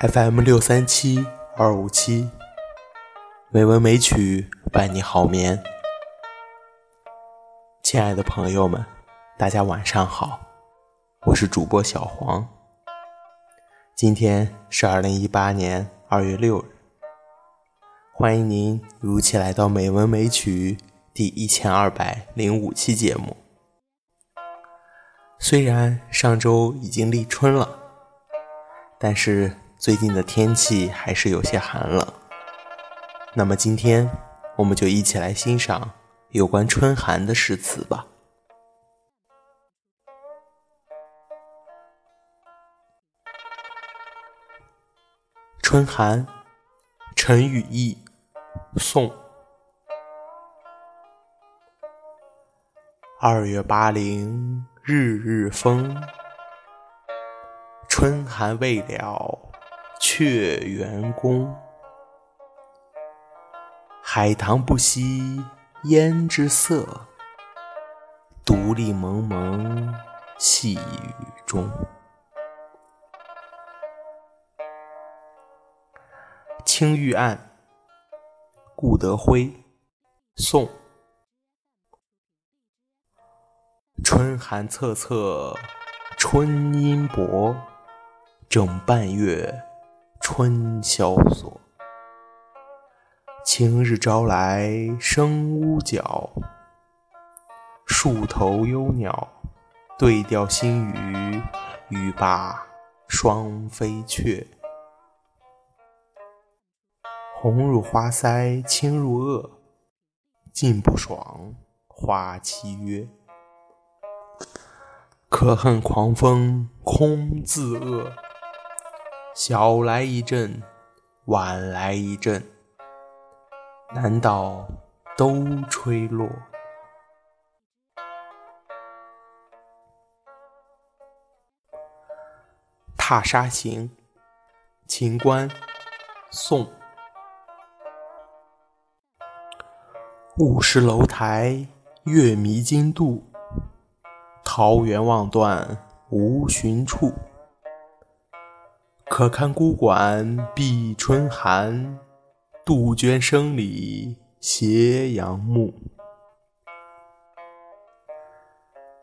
FM 六三七二五七，美文美曲伴你好眠。亲爱的朋友们，大家晚上好，我是主播小黄。今天是二零一八年二月六日，欢迎您如期来到《美文美曲》第一千二百零五期节目。虽然上周已经立春了，但是。最近的天气还是有些寒冷，那么今天我们就一起来欣赏有关春寒的诗词吧。春寒，陈与义，宋。二月八陵日日风，春寒未了。却园宫，海棠不惜胭脂色，独立蒙蒙细雨中。青玉案，顾德辉，宋。春寒恻恻，春阴薄，整半月。春宵锁，晴日朝来生屋角。树头幽鸟对钓新语，语罢双飞雀。红入花腮，青入萼，尽不爽，花期约。可恨狂风空自恶。晓来一阵，晚来一阵，难道都吹落？《踏沙行》秦观，宋。雾失楼台，月迷津渡。桃源望断无寻处。可堪孤馆闭春寒，杜鹃声里斜阳暮。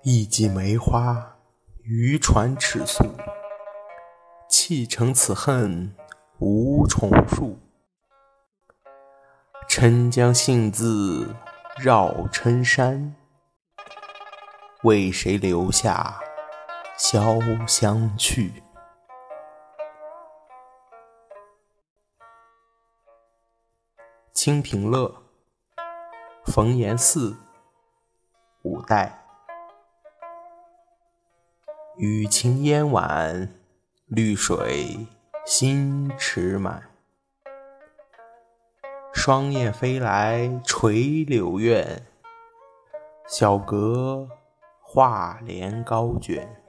一季梅花，渔船尺素。弃乘此恨无重数。郴江信自绕郴山，为谁留下潇湘去？《清平乐》冯延巳，五代。雨晴烟晚，绿水新池满。双燕飞来垂柳院，小阁画帘高卷。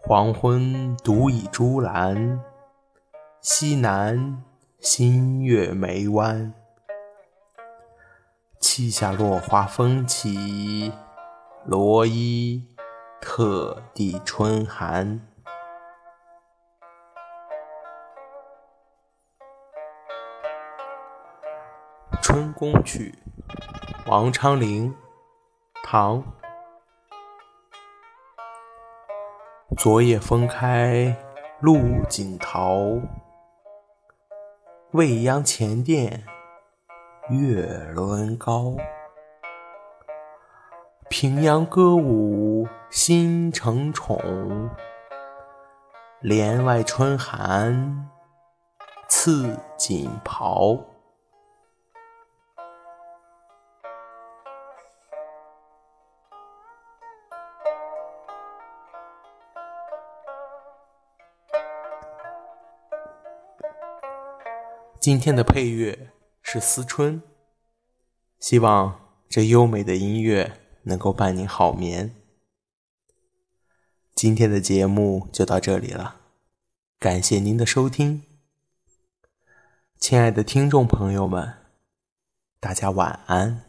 黄昏独倚朱栏，西南。新月眉弯，砌下落花风起，罗衣特地春寒。《春宫曲》王昌龄，唐。昨夜风开露井桃。未央前殿月轮高，平阳歌舞新承宠。帘外春寒赐锦袍。今天的配乐是思春，希望这优美的音乐能够伴您好眠。今天的节目就到这里了，感谢您的收听，亲爱的听众朋友们，大家晚安。